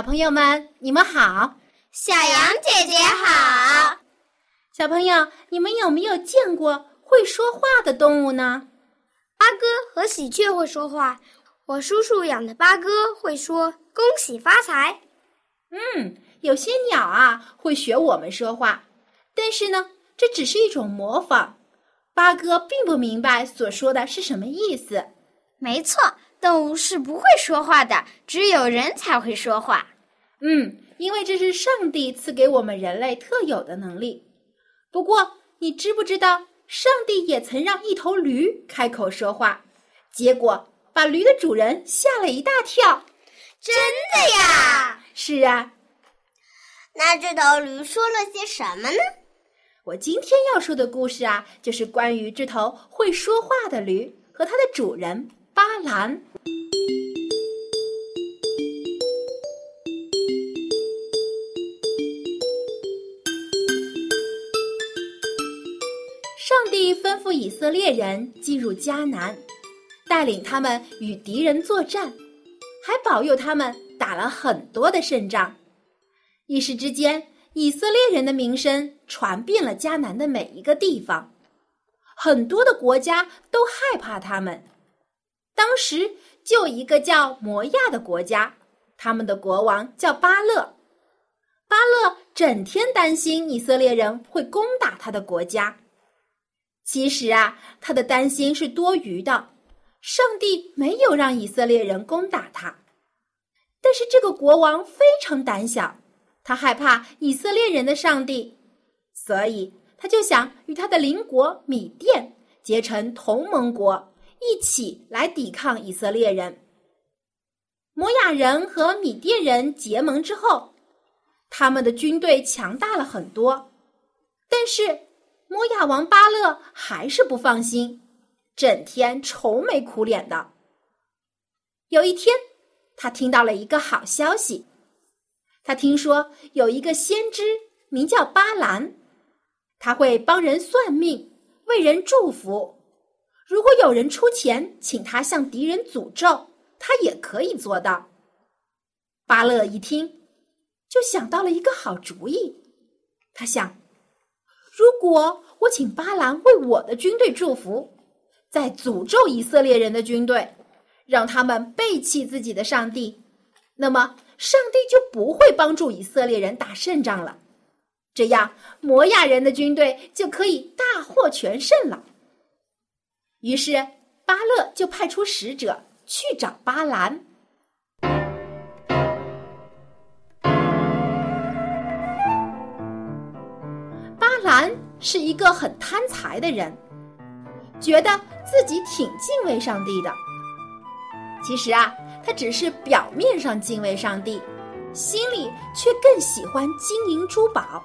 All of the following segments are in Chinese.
小朋友们，你们好！小羊姐姐好！小朋友，你们有没有见过会说话的动物呢？八哥和喜鹊会说话。我叔叔养的八哥会说“恭喜发财”。嗯，有些鸟啊会学我们说话，但是呢，这只是一种模仿。八哥并不明白所说的是什么意思。没错。动物是不会说话的，只有人才会说话。嗯，因为这是上帝赐给我们人类特有的能力。不过，你知不知道，上帝也曾让一头驴开口说话，结果把驴的主人吓了一大跳。真的呀？是啊。那这头驴说了些什么呢？我今天要说的故事啊，就是关于这头会说话的驴和它的主人。巴兰，上帝吩咐以色列人进入迦南，带领他们与敌人作战，还保佑他们打了很多的胜仗。一时之间，以色列人的名声传遍了迦南的每一个地方，很多的国家都害怕他们。当时就一个叫摩亚的国家，他们的国王叫巴勒。巴勒整天担心以色列人会攻打他的国家。其实啊，他的担心是多余的。上帝没有让以色列人攻打他，但是这个国王非常胆小，他害怕以色列人的上帝，所以他就想与他的邻国米甸结成同盟国。一起来抵抗以色列人。摩亚人和米甸人结盟之后，他们的军队强大了很多。但是摩亚王巴勒还是不放心，整天愁眉苦脸的。有一天，他听到了一个好消息，他听说有一个先知名叫巴兰，他会帮人算命，为人祝福。如果有人出钱请他向敌人诅咒，他也可以做到。巴勒一听，就想到了一个好主意。他想，如果我请巴兰为我的军队祝福，再诅咒以色列人的军队，让他们背弃自己的上帝，那么上帝就不会帮助以色列人打胜仗了。这样，摩亚人的军队就可以大获全胜了。于是，巴勒就派出使者去找巴兰。巴兰是一个很贪财的人，觉得自己挺敬畏上帝的。其实啊，他只是表面上敬畏上帝，心里却更喜欢金银珠宝。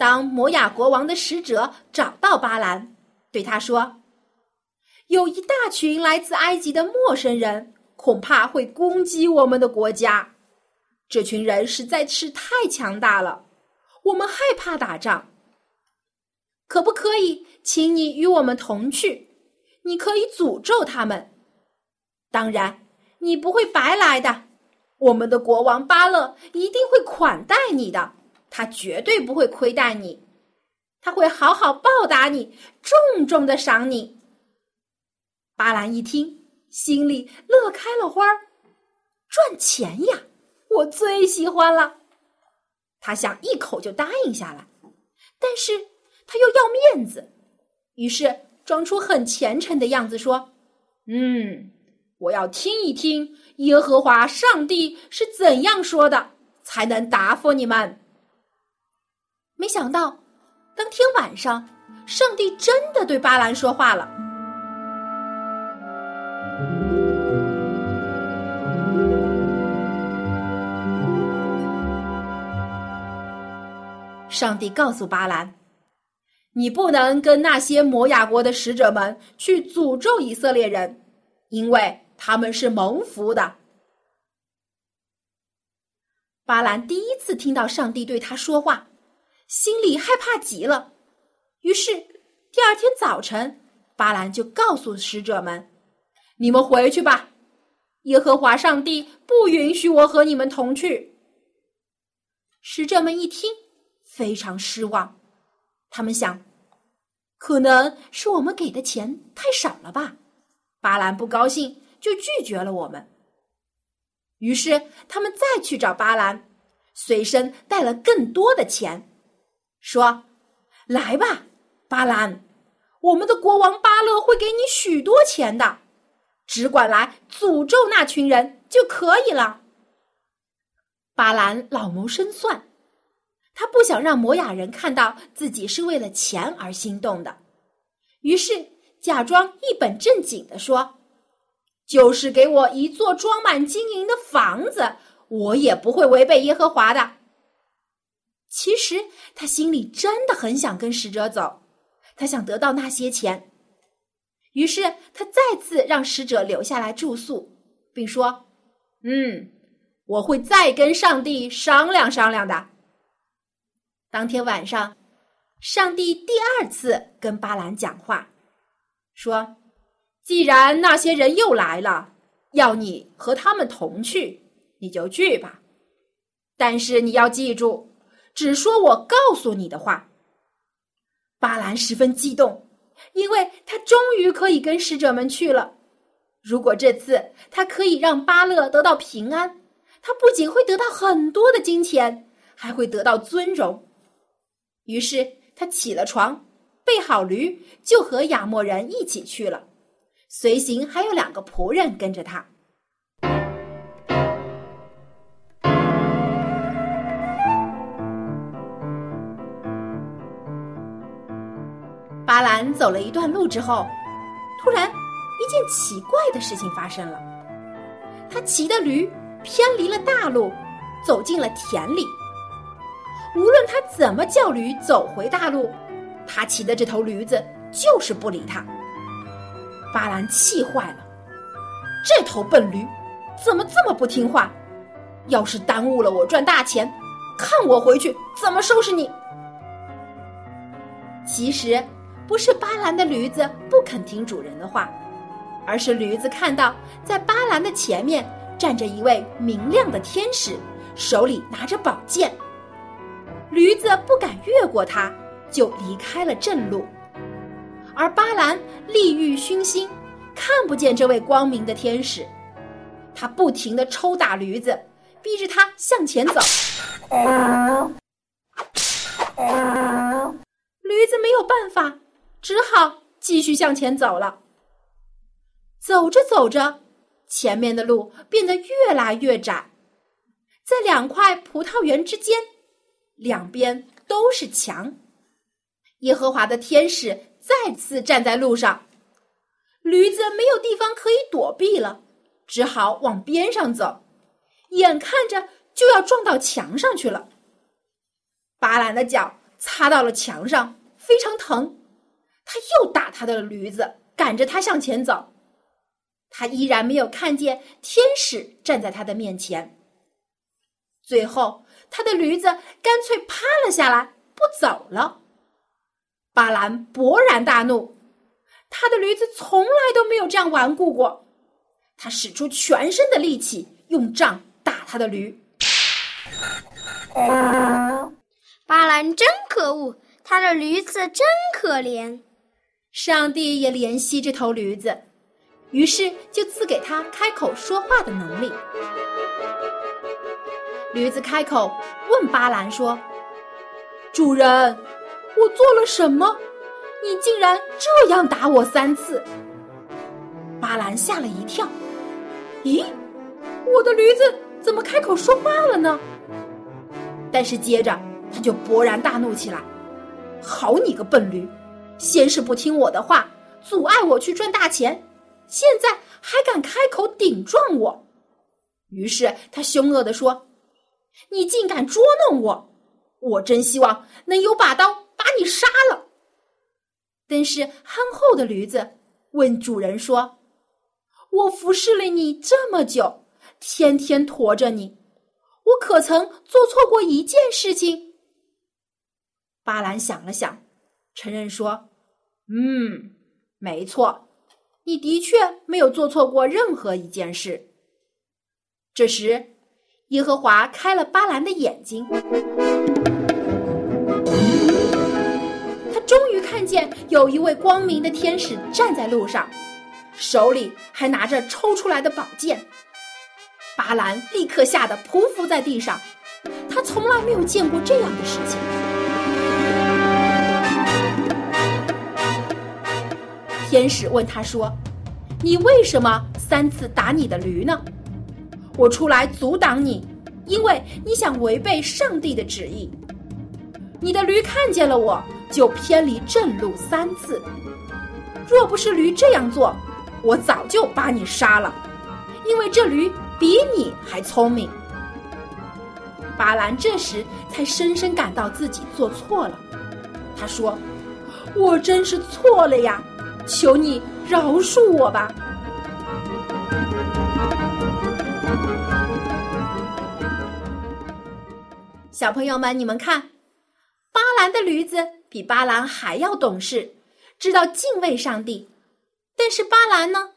当摩亚国王的使者找到巴兰。对他说：“有一大群来自埃及的陌生人，恐怕会攻击我们的国家。这群人实在是太强大了，我们害怕打仗。可不可以请你与我们同去？你可以诅咒他们。当然，你不会白来的。我们的国王巴勒一定会款待你的，他绝对不会亏待你。”他会好好报答你，重重的赏你。巴兰一听，心里乐开了花儿，赚钱呀，我最喜欢了。他想一口就答应下来，但是他又要面子，于是装出很虔诚的样子说：“嗯，我要听一听耶和华上帝是怎样说的，才能答复你们。”没想到。当天晚上上帝真的对巴兰说话了。上帝告诉巴兰你不能跟那些摩亚国的使者们去诅咒以色列人因为他们是蒙福的。巴兰第一次听到上帝对他说话心里害怕极了。于是第二天早晨，巴兰就告诉使者们：“你们回去吧，耶和华上帝不允许我和你们同去。”使者们一听，非常失望。他们想，可能是我们给的钱太少了吧？巴兰不高兴，就拒绝了我们。于是他们再去找巴兰，随身带了更多的钱，说：“来吧，巴兰，我们的国王巴勒会给你许多钱的，只管来诅咒那群人就可以了。”巴兰老谋深算，他不想让摩雅人看到自己是为了钱而心动的，于是假装一本正经的说：“就是给我一座装满金银的房子，我也不会违背耶和华的。”其实他心里真的很想跟使者走，他想得到那些钱，于是他再次让使者留下来住宿，并说：“嗯。”我会再跟上帝商量商量的。当天晚上，上帝第二次跟巴兰讲话，说：“既然那些人又来了，要你和他们同去，你就去吧。但是你要记住，只说我告诉你的话。”巴兰十分激动，因为他终于可以跟使者们去了。如果这次他可以让巴勒得到平安，他不仅会得到很多的金钱，还会得到尊荣。于是他起了床，备好驴，就和亚莫人一起去了。随行还有两个仆人跟着他。巴兰走了一段路之后，突然一件奇怪的事情发生了，他骑的驴。偏离了大路，走进了田里。无论他怎么叫驴走回大路，他骑的这头驴子就是不理他。巴兰气坏了，这头笨驴怎么这么不听话？要是耽误了我赚大钱，看我回去怎么收拾你！其实不是巴兰的驴子不肯听主人的话，而是驴子看到在巴兰的前面。站着一位明亮的天使，手里拿着宝剑。驴子不敢越过他，就离开了正路。而巴兰利欲熏心，看不见这位光明的天使，他不停的抽打驴子，逼着他向前走。驴子没有办法，只好继续向前走了。走着走着。前面的路变得越来越窄，在两块葡萄园之间，两边都是墙。耶和华的天使再次站在路上，驴子没有地方可以躲避了，只好往边上走，眼看着就要撞到墙上去了。巴兰的脚擦到了墙上，非常疼，他又打他的驴子，赶着他向前走。他依然没有看见天使站在他的面前。最后，他的驴子干脆趴了下来，不走了。巴兰勃然大怒，他的驴子从来都没有这样顽固过。他使出全身的力气，用杖打他的驴。巴兰真可恶，他的驴子真可怜。上帝也怜惜这头驴子。于是就赐给他开口说话的能力。驴子开口问巴兰说：“主人，我做了什么？你竟然这样打我三次？”巴兰吓了一跳。咦，我的驴子怎么开口说话了呢？但是接着他就勃然大怒起来：“好你个笨驴，先是不听我的话，阻碍我去赚大钱。”现在还敢开口顶撞我，于是他凶恶地说：“你竟敢捉弄我！我真希望能有把刀把你杀了。”但是憨厚的驴子问主人说：“我服侍了你这么久，天天驮着你，我可曾做错过一件事情？”巴兰想了想，承认说：“嗯，没错，你的确没有做错过任何一件事。”这时，耶和华开了巴兰的眼睛，他终于看见有一位光明的天使站在路上，手里还拿着抽出来的宝剑。巴兰立刻吓得匍匐在地上，他从来没有见过这样的事情。天使问他说：“你为什么三次打你的驴呢？”我出来阻挡你，因为你想违背上帝的旨意。你的驴看见了我，就偏离正路三次。若不是驴这样做，我早就把你杀了，因为这驴比你还聪明。巴兰这时才深深感到自己做错了。他说：“我真是错了呀，求你饶恕我吧。”小朋友们，你们看，巴兰的驴子比巴兰还要懂事，知道敬畏上帝。但是巴兰呢？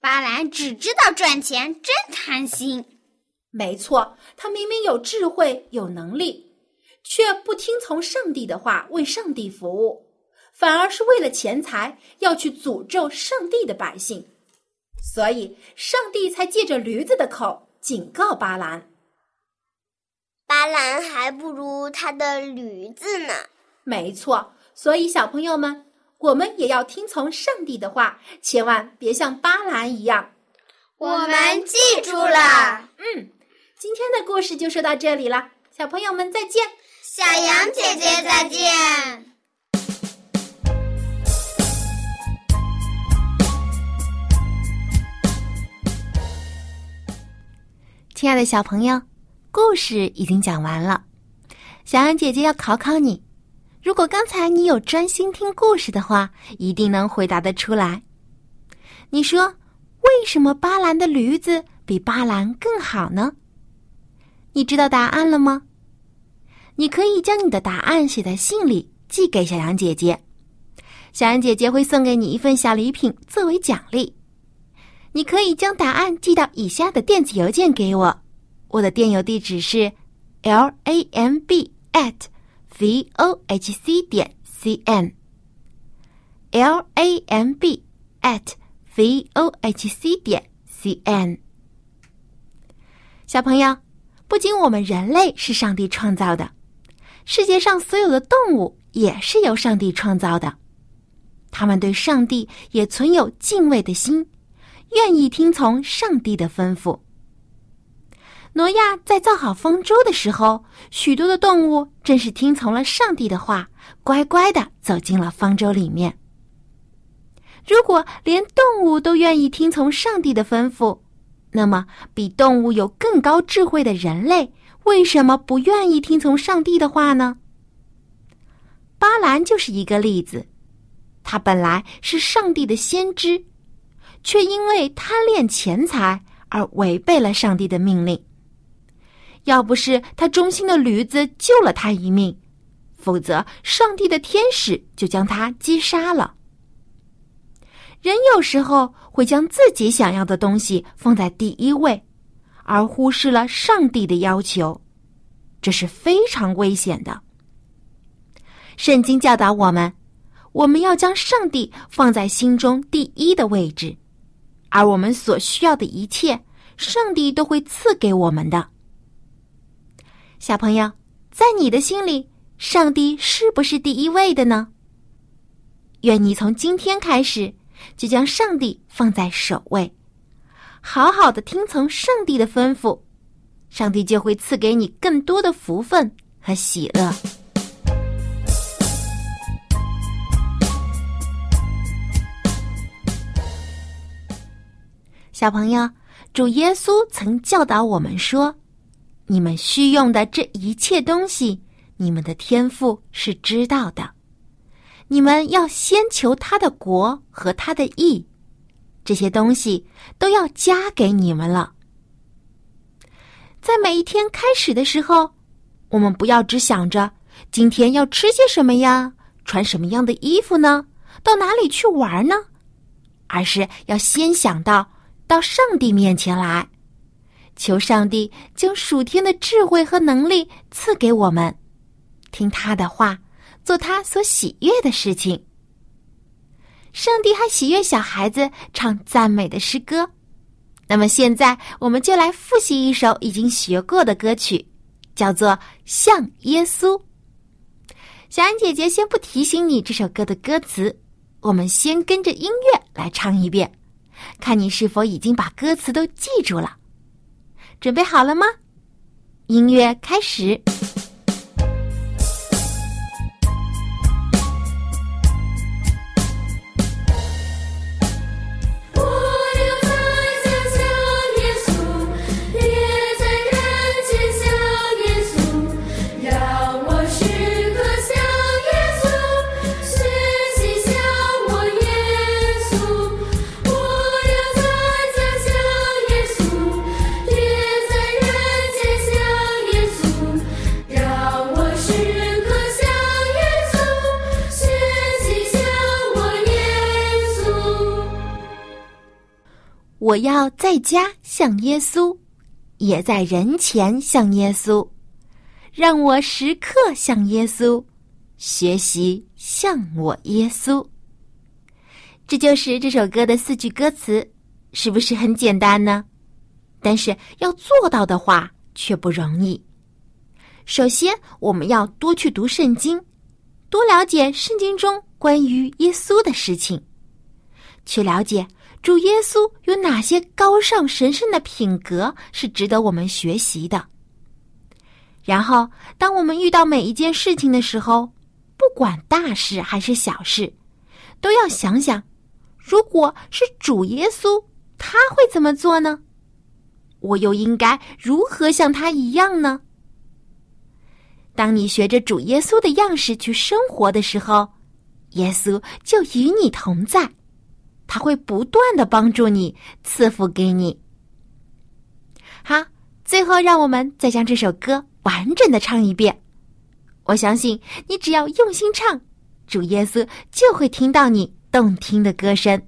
巴兰只知道赚钱，真贪心。没错，他明明有智慧、有能力，却不听从上帝的话，为上帝服务，反而是为了钱财要去诅咒上帝的百姓。所以，上帝才借着驴子的口警告巴兰。巴兰还不如他的驴子呢。没错，所以小朋友们，我们也要听从上帝的话，千万别像巴兰一样。我们记住了。嗯，今天的故事就说到这里了，小朋友们再见。小羊姐姐再见。亲爱的小朋友。故事已经讲完了，小羊姐姐要考考你：如果刚才你有专心听故事的话，一定能回答得出来。你说为什么巴兰的驴子比巴兰更好呢？你知道答案了吗？你可以将你的答案写在信里寄给小羊姐姐，小羊姐姐会送给你一份小礼品作为奖励。你可以将答案寄到以下的电子邮件给我。我的电邮地址是 l a m b at v o h c 点 c n l a m b at v o h c 点 c n。小朋友，不仅我们人类是上帝创造的，世界上所有的动物也是由上帝创造的。他们对上帝也存有敬畏的心，愿意听从上帝的吩咐。挪亚在造好方舟的时候，许多的动物正是听从了上帝的话，乖乖的走进了方舟里面。如果连动物都愿意听从上帝的吩咐，那么比动物有更高智慧的人类，为什么不愿意听从上帝的话呢？巴兰就是一个例子，他本来是上帝的先知，却因为贪恋钱财而违背了上帝的命令。要不是他忠心的驴子救了他一命，否则上帝的天使就将他击杀了。人有时候会将自己想要的东西放在第一位，而忽视了上帝的要求，这是非常危险的。圣经教导我们，我们要将上帝放在心中第一的位置，而我们所需要的一切，上帝都会赐给我们的。小朋友，在你的心里，上帝是不是第一位的呢？愿你从今天开始就将上帝放在首位，好好的听从上帝的吩咐，上帝就会赐给你更多的福分和喜乐。小朋友，主耶稣曾教导我们说。你们需用的这一切东西，你们的天赋是知道的。你们要先求他的国和他的义，这些东西都要加给你们了。在每一天开始的时候，我们不要只想着今天要吃些什么呀，穿什么样的衣服呢，到哪里去玩呢，而是要先想到到上帝面前来，求上帝将属天的智慧和能力赐给我们，听他的话。做他所喜悦的事情。上帝还喜悦小孩子唱赞美的诗歌。那么现在，我们就来复习一首已经学过的歌曲，叫做《像耶稣》。小安姐姐先不提醒你这首歌的歌词，我们先跟着音乐来唱一遍，看你是否已经把歌词都记住了。准备好了吗？音乐开始。我要在家像耶稣，也在人前像耶稣，让我时刻像耶稣，学习像我耶稣。这就是这首歌的四句歌词，是不是很简单呢？但是要做到的话却不容易。首先，我们要多去读圣经，多了解圣经中关于耶稣的事情，去了解。主耶稣有哪些高尚神圣的品格是值得我们学习的？然后，当我们遇到每一件事情的时候，不管大事还是小事，都要想想：如果是主耶稣，他会怎么做呢？我又应该如何像他一样呢？当你学着主耶稣的样式去生活的时候，耶稣就与你同在。他会不断的帮助你，赐福给你。好，最后让我们再将这首歌完整的唱一遍。我相信你只要用心唱，主耶稣就会听到你动听的歌声。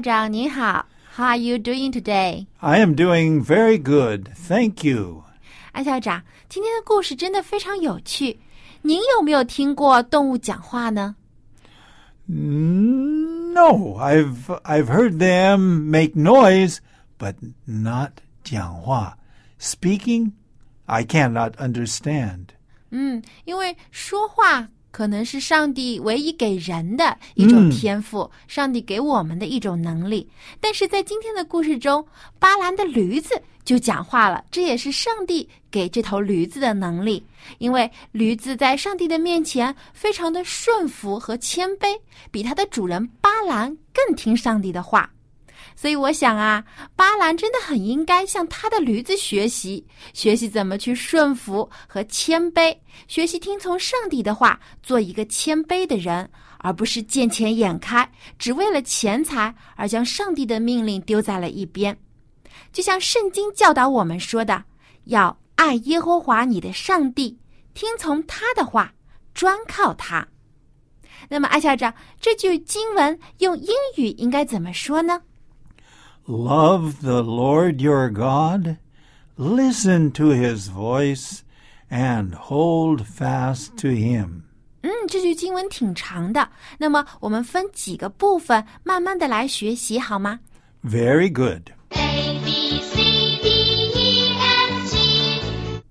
长您好，How are you doing today? I am doing very good, thank you. 艾校长，今天的故事真的非常有趣。您有没有听过动物讲话呢？No, I've I've heard them make noise, but not 讲话。Speaking, I cannot understand. 嗯，因为说话。 可能是上帝唯一给人的一种天赋，上帝给我们的一种能力。但是在今天的故事中，巴兰的驴子就讲话了，这也是上帝给这头驴子的能力。因为驴子在上帝的面前非常的顺服和谦卑，比它的主人巴兰更听上帝的话。所以我想啊，巴兰真的很应该向他的驴子学习，学习怎么去顺服和谦卑，学习听从上帝的话，做一个谦卑的人，而不是见钱眼开，只为了钱财而将上帝的命令丢在了一边。就像圣经教导我们说的，要爱耶和华你的上帝，听从他的话，专靠他。那么，艾校长，这句经文用英语应该怎么说呢 ？Love the Lord your God, listen to his voice, and hold fast to him. 嗯，这句经文挺长的。那么我们分几个部分，慢慢的来学习好吗？ Very good. A B C D E F G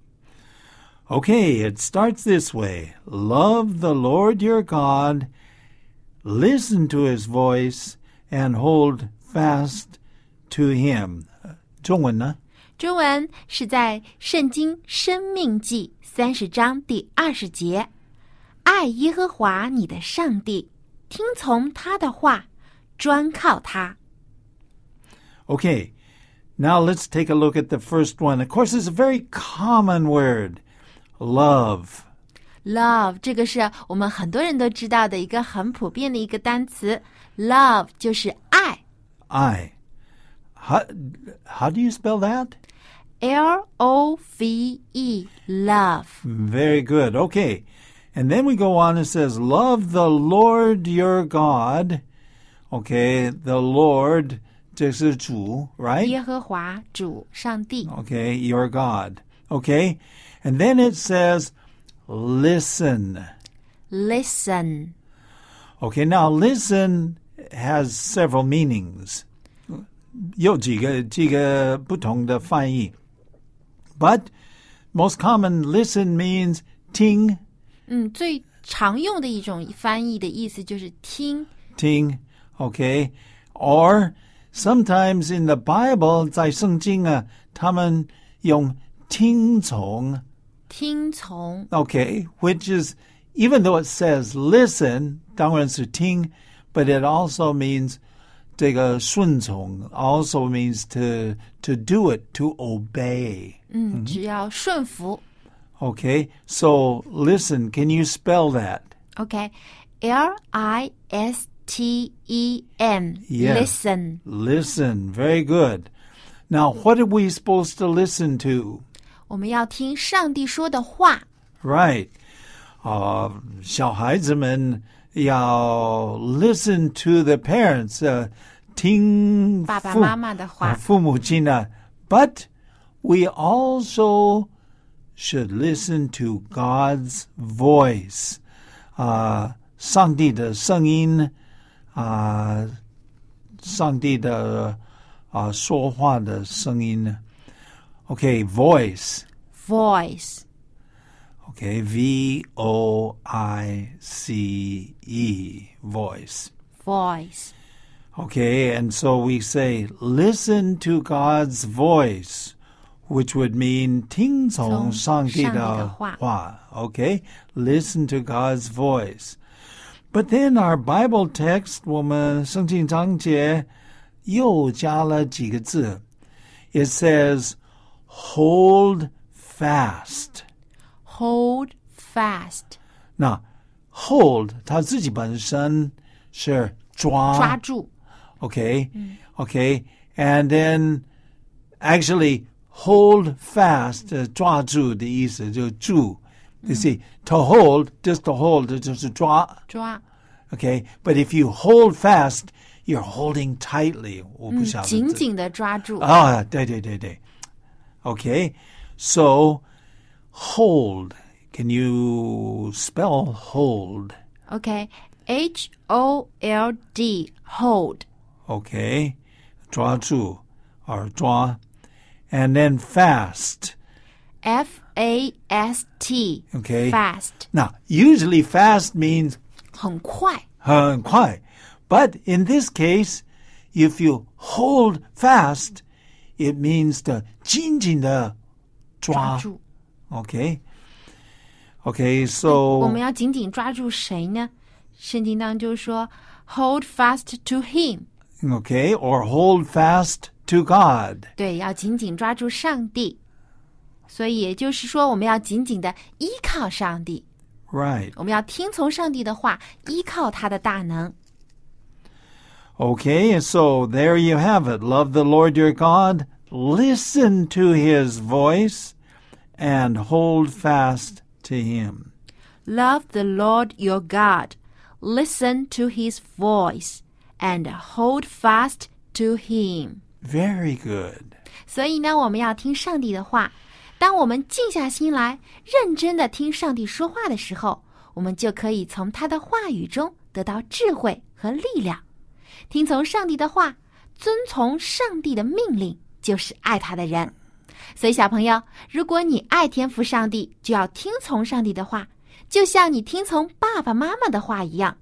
Okay, it starts this way Love the Lord your God, listen to his voice, and hold fast to him. 中文呢？中文是在《圣经·生命记》三十章第二十节：“爱耶和华你的上帝，听从他的话，专靠他。 Okay, now let's take a look at the first one. Of course, it's a very common word love. Love 这个是我们很多人都知道的一个很普遍的一个单词，love 就是爱 I. How, how do you spell that? ，L O V E love。 Very good. Okay. And then we go on, it says, Love the Lord your God. Okay, the Lord, 这是主, right? 耶和华主上帝 Okay, your God. Okay? And then it says, Listen. listen Okay, now listen has several meanings. 有几个几个不同的翻译. But most common listen means 听嗯，最常用的一种翻译的意思就是听， ting, okay? Or sometimes in the Bible, 在圣经啊，他们用听从,听从 okay, which is, even though it says listen, 当然是听, but it also means 这个顺从 also means to, to do it, to obey. 嗯，只要顺服。 Okay, so listen, can you spell that? OK，L I S T E N Yes. listen， Listen, very good. Now, what are we supposed to listen to? 我们要听上帝说的话。 Right. Uh, 小孩子们要 listen to the parents, uh, 听爸爸父-妈妈的话。呃父母亲啊。But we also should listen to God's voice. 啊、上帝的声音啊、上帝的啊、说话的声音。Okay, voice. Voice， Okay, V O I C E, voice. voice， Okay, and so we say, listen to God's voice, which would mean 听从上帝的从上帝的话。话. Okay, listen to God's voice. But then our Bible text, 我们圣经章节又加了几个字. It says, hold fast. hold fast，那 hold 它自己本身是抓抓住。 Okay. Okay. And then actually hold fast, uh, 抓住的意思就住. You see, to hold, just to hold, 就是抓.抓， Okay. But if you hold fast, you're holding tightly. 我不晓得这-紧紧的抓住。啊，对对对对。Okay. So hold. Can you spell hold? OK，H O L D hold， Okay. 抓住 or 抓. And then fast. F A S T Okay. fast Now, usually fast means 很快。很快. But in this case, if you hold fast, it means to 紧紧地抓。抓住。 Okay. Okay, 我 so 们要紧紧抓住谁呢？圣经当中说，hold fast to him， okay, or hold fast to God. 对，要紧紧抓住上帝。所以也就是说，我们要紧紧的依靠上帝， Right. 我们要听从上帝的话，依靠他的大能。 Okay, so there you have it. Love the Lord your God, listen to his voice, and hold fast to him. Love the Lord your God, listen to His voice, and hold fast to Him。Very good. 所以呢，我们要听上帝的话。当我们静下心来，认真的听上帝说话的时候，我们就可以从他的话语中得到智慧和力量。听从上帝的话，遵从上帝的命令，就是爱他的人。所以，小朋友，如果你爱天赋上帝，就要听从上帝的话，就像你听从爸爸妈妈的话一样。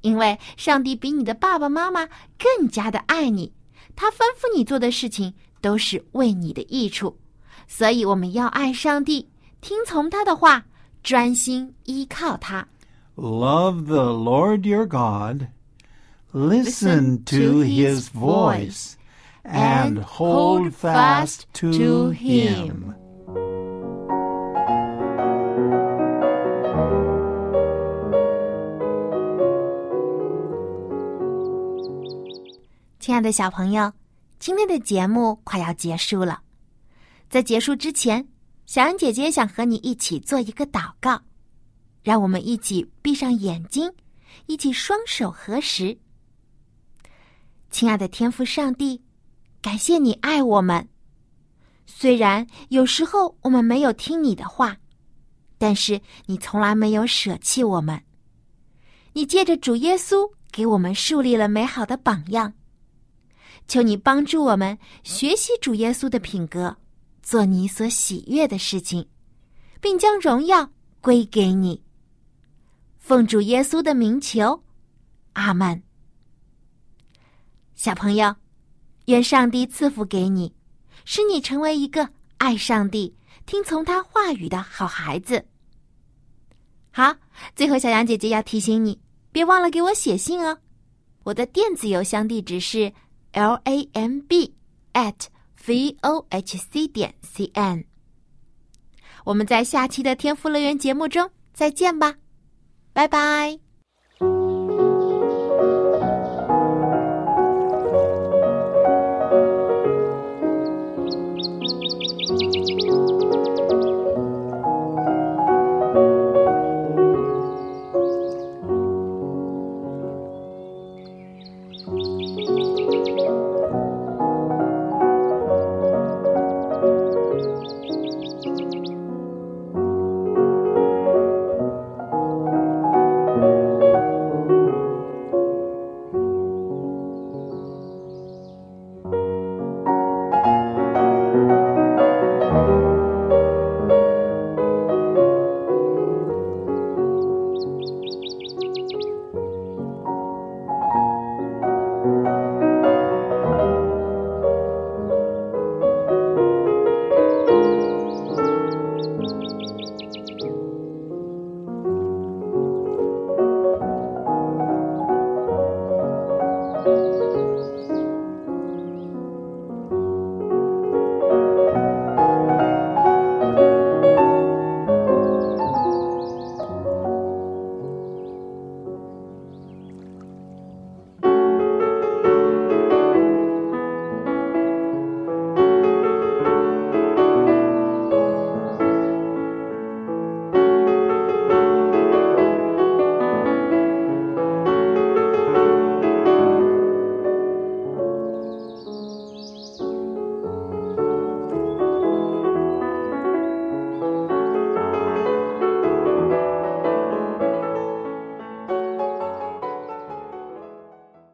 因为上帝比你的爸爸妈妈更加的爱你，他吩咐你做的事情都是为你的益处。所以，我们要爱上帝，听从他的话，专心依靠他。 Love the Lord your God, listen to his voice, and hold fast to him. 亲爱的小朋友，今天的节目快要结束了。在结束之前，小恩姐姐想和你一起做一个祷告，让我们一起闭上眼睛，一起双手合十。亲爱的天父上帝，感谢你爱我们。虽然有时候我们没有听你的话，但是你从来没有舍弃我们。你借着主耶稣给我们树立了美好的榜样。求你帮助我们学习主耶稣的品格，做你所喜悦的事情，并将荣耀归给你。奉主耶稣的名求，阿门。小朋友，愿上帝赐福给你，使你成为一个爱上帝、听从他话语的好孩子。好，最后小羊姐姐要提醒你，别忘了给我写信哦。我的电子邮箱地址是。L a m b at v o h c 点 c n。我们在下期的天赋乐园节目中再见吧，拜拜。